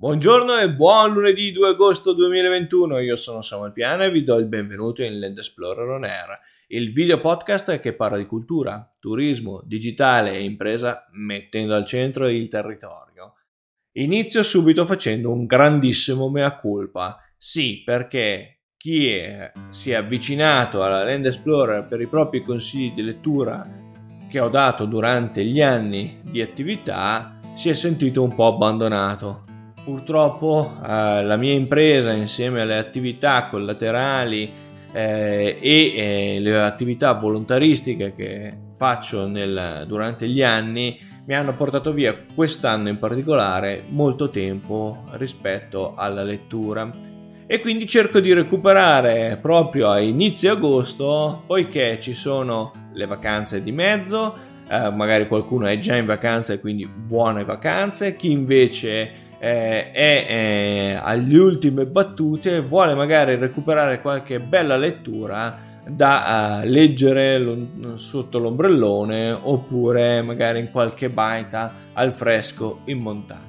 Buongiorno e buon lunedì 2 agosto 2021, io sono Samuel Piana e vi do il benvenuto in Land Explorer On Air, il video podcast che parla di cultura, turismo, digitale e impresa mettendo al centro il territorio. Inizio subito facendo un grandissimo mea culpa, sì perché chi è, si è avvicinato alla Land Explorer per i propri consigli di lettura che ho dato durante gli anni di attività si è sentito un po' abbandonato Purtroppo eh, la mia impresa insieme alle attività collaterali eh, e eh, le attività volontaristiche che faccio nel, durante gli anni mi hanno portato via quest'anno in particolare molto tempo rispetto alla lettura. E quindi cerco di recuperare proprio a inizio agosto poiché ci sono le vacanze di mezzo eh, magari qualcuno è già in vacanza e quindi buone vacanze chi invece eh, è eh, alle ultime battute, vuole magari recuperare qualche bella lettura da uh, leggere lo, sotto l'ombrellone oppure magari in qualche baita al fresco in montagna.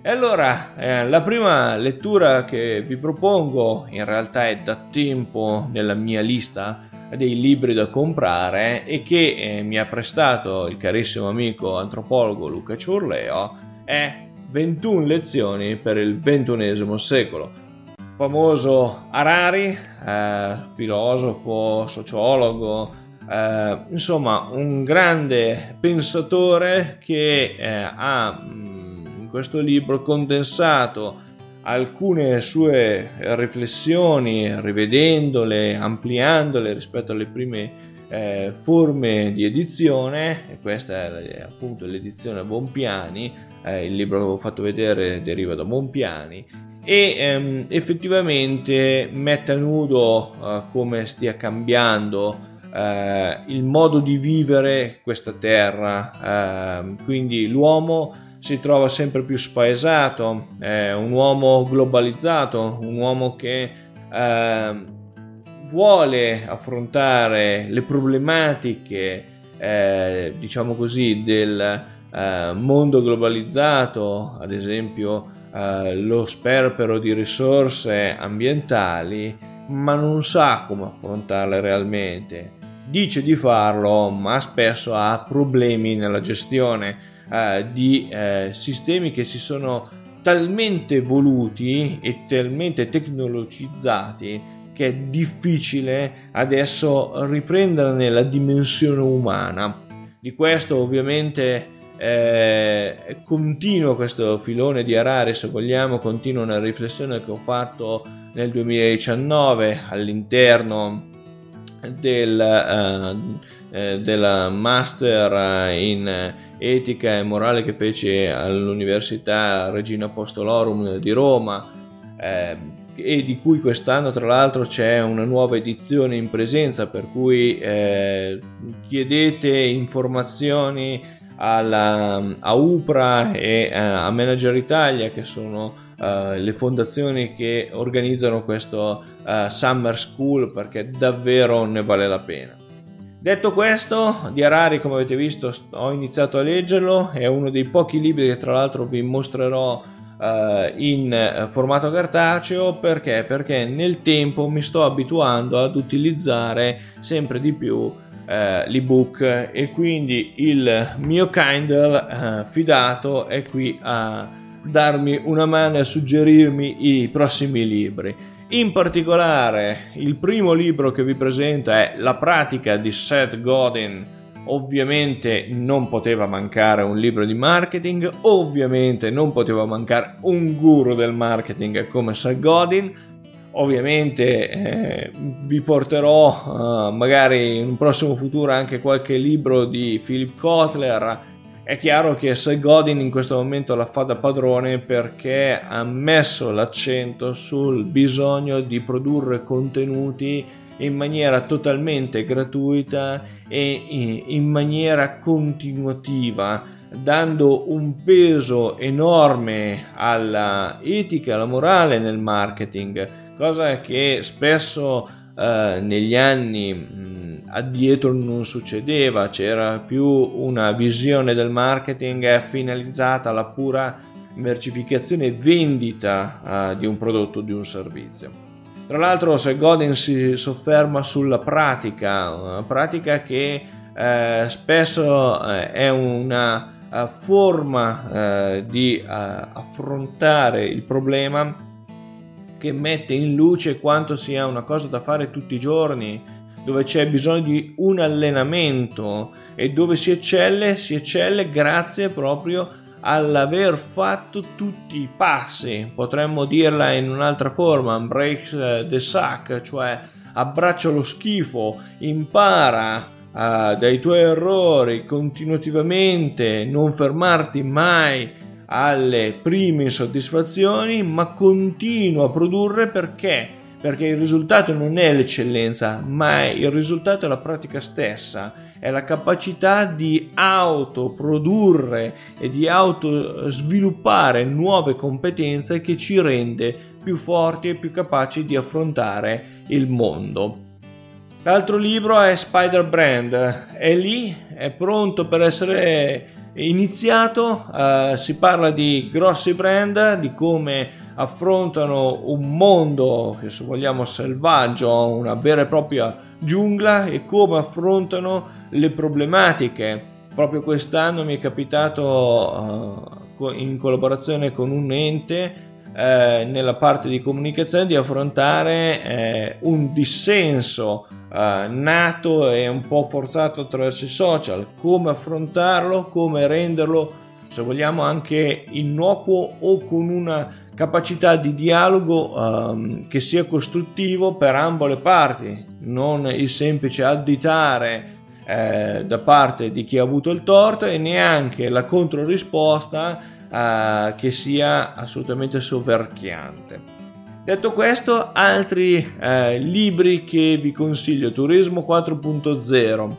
E allora eh, la prima lettura che vi propongo in realtà è da tempo nella mia lista dei libri da comprare e che eh, mi ha prestato il carissimo amico antropologo Luca Ciurleo è 21 lezioni per il XXI secolo. Famoso Harari, eh, filosofo, sociologo, eh, insomma un grande pensatore che eh, ha mm, in questo libro condensato alcune sue riflessioni, rivedendole, ampliandole rispetto alle prime eh, forme di edizione, e questa è appunto l'edizione Bompiani, eh, il libro che avevo fatto vedere deriva da Monpiani e ehm, effettivamente mette a nudo eh, come stia cambiando eh, il modo di vivere questa terra. Ehm, quindi l'uomo si trova sempre più spaesato un uomo globalizzato un uomo che ehm, vuole affrontare le problematiche eh, diciamo così del eh, mondo globalizzato, ad esempio eh, lo sperpero di risorse ambientali, ma non sa come affrontarle realmente. Dice di farlo, ma spesso ha problemi nella gestione eh, di eh, sistemi che si sono talmente evoluti e talmente tecnologizzati che è difficile adesso riprenderne la dimensione umana. Di questo ovviamente eh, continuo questo filone di Harari se vogliamo continuo una riflessione che ho fatto nel 2019 all'interno del, uh, eh, della master in etica e morale che fece all'Università Regina Apostolorum di Roma eh, e di cui quest'anno tra l'altro c'è una nuova edizione in presenza per cui eh, chiedete informazioni alla, a UPRA e eh, a Manager Italia che sono uh, le fondazioni che organizzano questo uh, Summer School perché davvero ne vale la pena. Detto questo, di Harari come avete visto ho iniziato a leggerlo, è uno dei pochi libri che tra l'altro vi mostrerò in formato cartaceo perché? Perché nel tempo mi sto abituando ad utilizzare sempre di più eh, l'ebook e quindi il mio Kindle eh, fidato è qui a darmi una mano e a suggerirmi i prossimi libri. In particolare, il primo libro che vi presento è La pratica di Seth Godin. Ovviamente non poteva mancare un libro di marketing, ovviamente non poteva mancare un guru del marketing come Seth Godin Ovviamente eh, vi porterò uh, magari in un prossimo futuro anche qualche libro di Philip Kotler. È chiaro che Seth Godin in questo momento la fa da padrone perché ha messo l'accento sul bisogno di produrre contenuti in maniera totalmente gratuita e in maniera continuativa dando un peso enorme alla etica, alla morale nel marketing cosa che spesso eh, negli anni mh, addietro non succedeva, c'era più una visione del marketing finalizzata alla pura mercificazione e vendita uh, di un prodotto di un servizio. Tra l'altro, se Godin si sofferma sulla pratica, una pratica che eh, spesso eh, è una uh, forma eh, di uh, affrontare il problema che mette in luce quanto sia una cosa da fare tutti i giorni, dove c'è bisogno di un allenamento e dove si eccelle, si eccelle grazie proprio a all'aver fatto tutti i passi, potremmo dirla in un'altra forma, break the sack, cioè abbraccia lo schifo, impara uh, dai tuoi errori continuativamente, non fermarti mai alle prime insoddisfazioni, ma continua a produrre perché? Perché il risultato non è l'eccellenza, ma il risultato è la pratica stessa è la capacità di autoprodurre e di autosviluppare nuove competenze che ci rende più forti e più capaci di affrontare il mondo. L'altro libro è Spider Brand, è lì, è pronto per essere iniziato, uh, si parla di grossi brand, di come affrontano un mondo che se vogliamo selvaggio, una vera e propria giungla e come affrontano le problematiche. Proprio quest'anno mi è capitato uh, in collaborazione con un ente eh, nella parte di comunicazione di affrontare eh, un dissenso eh, nato e un po' forzato attraverso i social, come affrontarlo, come renderlo se vogliamo anche innocuo o con una capacità di dialogo um, che sia costruttivo per ambo le parti, non il semplice additare eh, da parte di chi ha avuto il torto e neanche la controrisposta eh, che sia assolutamente soverchiante. Detto questo, altri eh, libri che vi consiglio, Turismo 4.0.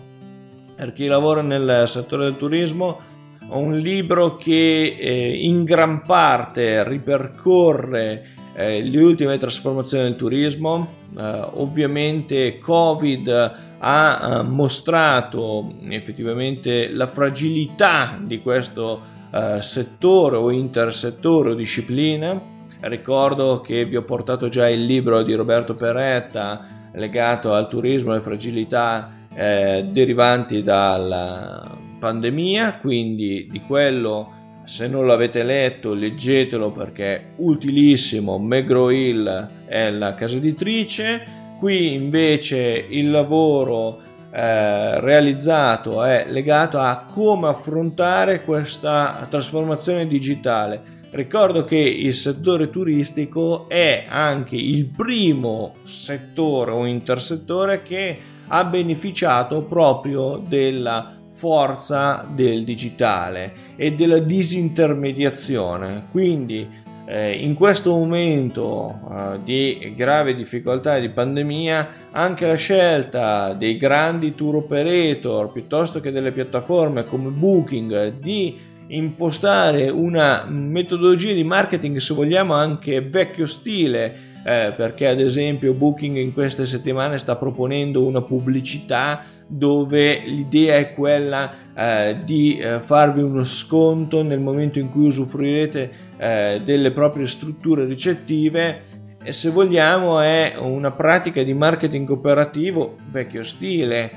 Per chi lavora nel settore del turismo, un libro che eh, in gran parte ripercorre eh, le ultime trasformazioni del turismo. Eh, ovviamente Covid ha eh, mostrato effettivamente la fragilità di questo eh, settore o intersettore o disciplina. Ricordo che vi ho portato già il libro di Roberto Peretta legato al turismo e fragilità eh, derivanti dalla pandemia, quindi di quello se non l'avete letto leggetelo perché è utilissimo, McGraw Hill è la casa editrice Qui invece il lavoro eh, realizzato è legato a come affrontare questa trasformazione digitale. Ricordo che il settore turistico è anche il primo settore o intersettore che ha beneficiato proprio della forza del digitale e della disintermediazione. Quindi eh, in questo momento eh, di grave difficoltà e di pandemia anche la scelta dei grandi tour operator piuttosto che delle piattaforme come Booking di impostare una metodologia di marketing se vogliamo anche vecchio stile eh, perché ad esempio Booking in queste settimane sta proponendo una pubblicità dove l'idea è quella eh, di eh, farvi uno sconto nel momento in cui usufruirete eh, delle proprie strutture ricettive. E se vogliamo è una pratica di marketing operativo vecchio stile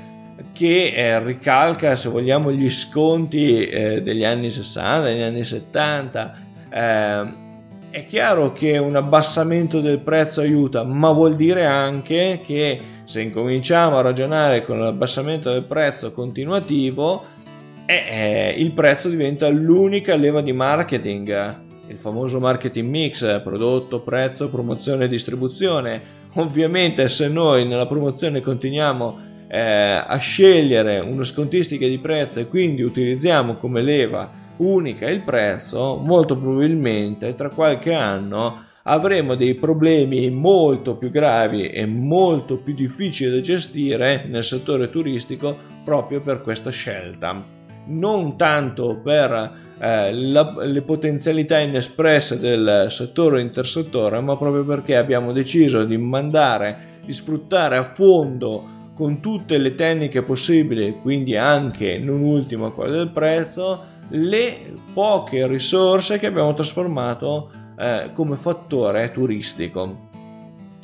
che eh, ricalca se vogliamo gli sconti eh, degli anni 60, degli anni 70 eh, è chiaro che un abbassamento del prezzo aiuta, ma vuol dire anche che se incominciamo a ragionare con l'abbassamento del prezzo continuativo, eh, eh, il prezzo diventa l'unica leva di marketing, il famoso marketing mix, prodotto, prezzo, promozione e distribuzione. Ovviamente se noi nella promozione continuiamo eh, a scegliere una scontistica di prezzo e quindi utilizziamo come leva unica il prezzo, molto probabilmente tra qualche anno avremo dei problemi molto più gravi e molto più difficili da gestire nel settore turistico proprio per questa scelta. Non tanto per eh, la, le potenzialità inespresse del settore intersettore, ma proprio perché abbiamo deciso di mandare, di sfruttare a fondo con tutte le tecniche possibili, quindi anche non ultimo quella del prezzo, le poche risorse che abbiamo trasformato eh, come fattore turistico.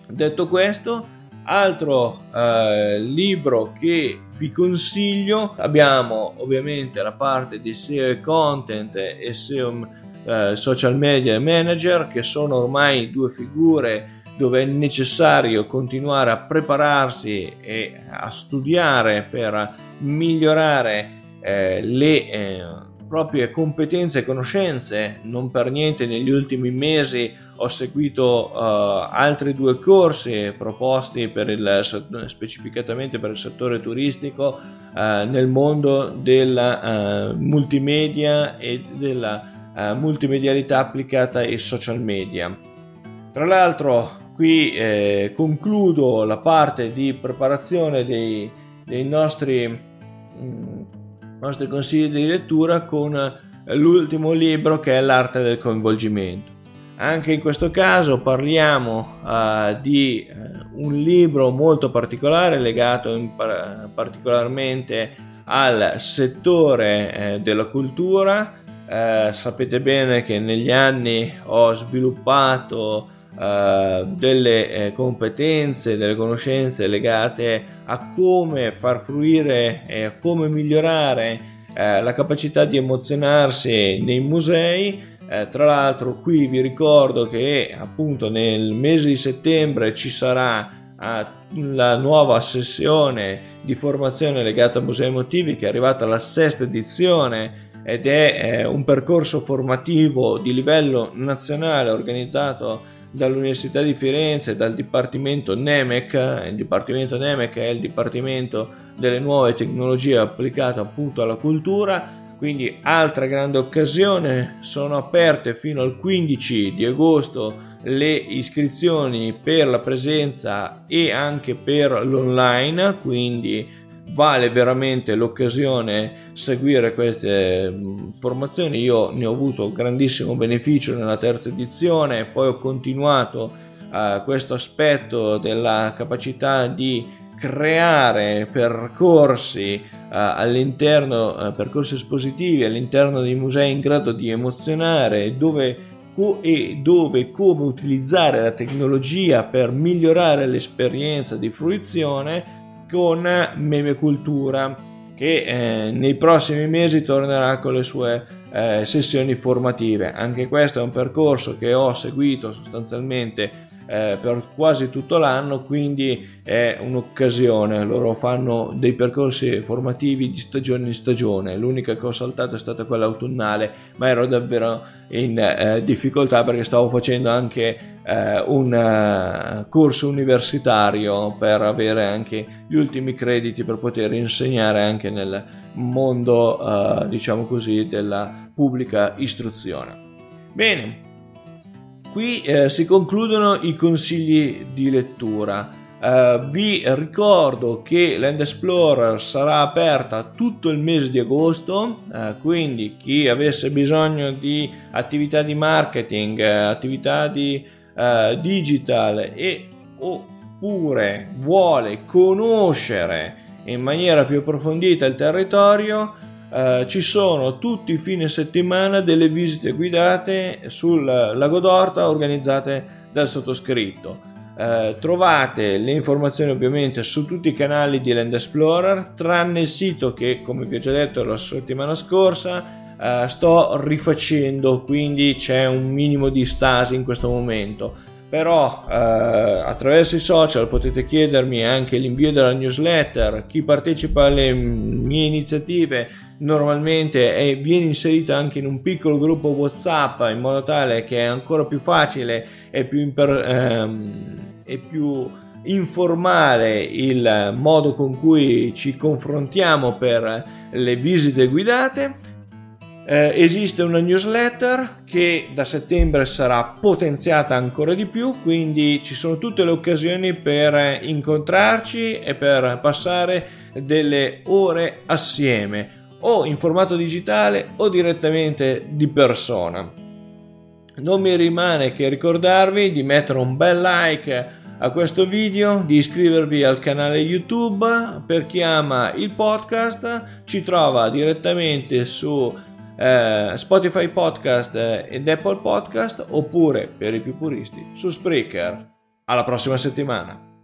Detto questo, altro eh, libro che vi consiglio abbiamo ovviamente la parte di SEO content e SEO eh, social media manager che sono ormai due figure dove è necessario continuare a prepararsi e a studiare per migliorare eh, le eh, proprie competenze e conoscenze. Non per niente negli ultimi mesi ho seguito uh, altri due corsi proposti per il, specificatamente per il settore turistico uh, nel mondo della uh, multimedia e della multimedialità applicata ai social media. Tra l'altro qui eh, concludo la parte di preparazione dei, dei nostri, mh, mm, nostri consigli di lettura con l'ultimo libro che è L'arte del coinvolgimento. Anche in questo caso parliamo uh, di uh, un libro molto particolare legato par- particolarmente al settore eh, della cultura. Eh, sapete bene che negli anni ho sviluppato uh, delle eh, competenze, delle conoscenze legate a come far fruire e a come migliorare eh, la capacità di emozionarsi nei musei. Eh, tra l'altro qui vi ricordo che appunto nel mese di settembre ci sarà la nuova sessione di formazione legata a musei emotivi che è arrivata alla sesta edizione ed è eh, un percorso formativo di livello nazionale organizzato dall'Università di Firenze dal Dipartimento NEMEC, il Dipartimento NEMEC è il Dipartimento delle nuove tecnologie applicate appunto alla cultura, quindi altra grande occasione, sono aperte fino al 15 di agosto le iscrizioni per la presenza e anche per l'online, quindi vale veramente l'occasione seguire queste mm, formazioni. Io ne ho avuto grandissimo beneficio nella terza edizione, poi ho continuato uh, questo aspetto della capacità di creare percorsi uh, all'interno, uh, percorsi espositivi all'interno dei musei in grado di emozionare, dove e dove come utilizzare la tecnologia per migliorare l'esperienza di fruizione con Meme Cultura che eh, nei prossimi mesi tornerà con le sue eh, sessioni formative. Anche questo è un percorso che ho seguito sostanzialmente eh, per quasi tutto l'anno, quindi è un'occasione. Loro fanno dei percorsi formativi di stagione in stagione. L'unica che ho saltato è stata quella autunnale, ma ero davvero in eh, difficoltà perché stavo facendo anche eh, un uh, corso universitario per avere anche gli ultimi crediti per poter insegnare anche nel mondo, uh, diciamo così, della pubblica istruzione. Bene, Qui eh, si concludono i consigli di lettura. Uh, vi ricordo che Land Explorer sarà aperta tutto il mese di agosto, uh, quindi chi avesse bisogno di attività di marketing, uh, attività di digital e oppure vuole conoscere in maniera più approfondita il territorio, eh, ci sono tutti i fine settimana delle visite guidate sul lago d'Orta organizzate dal sottoscritto. Uh, trovate le informazioni ovviamente su tutti i canali di Land Explorer, tranne il sito che, come vi ho già detto la settimana scorsa, uh, sto rifacendo, quindi c'è un minimo di stasi in questo momento però eh, attraverso i social potete chiedermi anche l'invio della newsletter chi partecipa alle mie iniziative normalmente è, viene inserito anche in un piccolo gruppo whatsapp in modo tale che è ancora più facile e più, imper, ehm, e più informale il modo con cui ci confrontiamo per le visite guidate eh, esiste una newsletter che da settembre sarà potenziata ancora di più, quindi ci sono tutte le occasioni per incontrarci e per passare delle ore assieme, o in formato digitale o direttamente di persona. Non mi rimane che ricordarvi di mettere un bel like a questo video, di iscrivervi al canale YouTube. Per chi ama il podcast, ci trova direttamente su eh, Spotify Podcast eh, ed Apple Podcast oppure per i più puristi su Spreaker. Alla prossima settimana.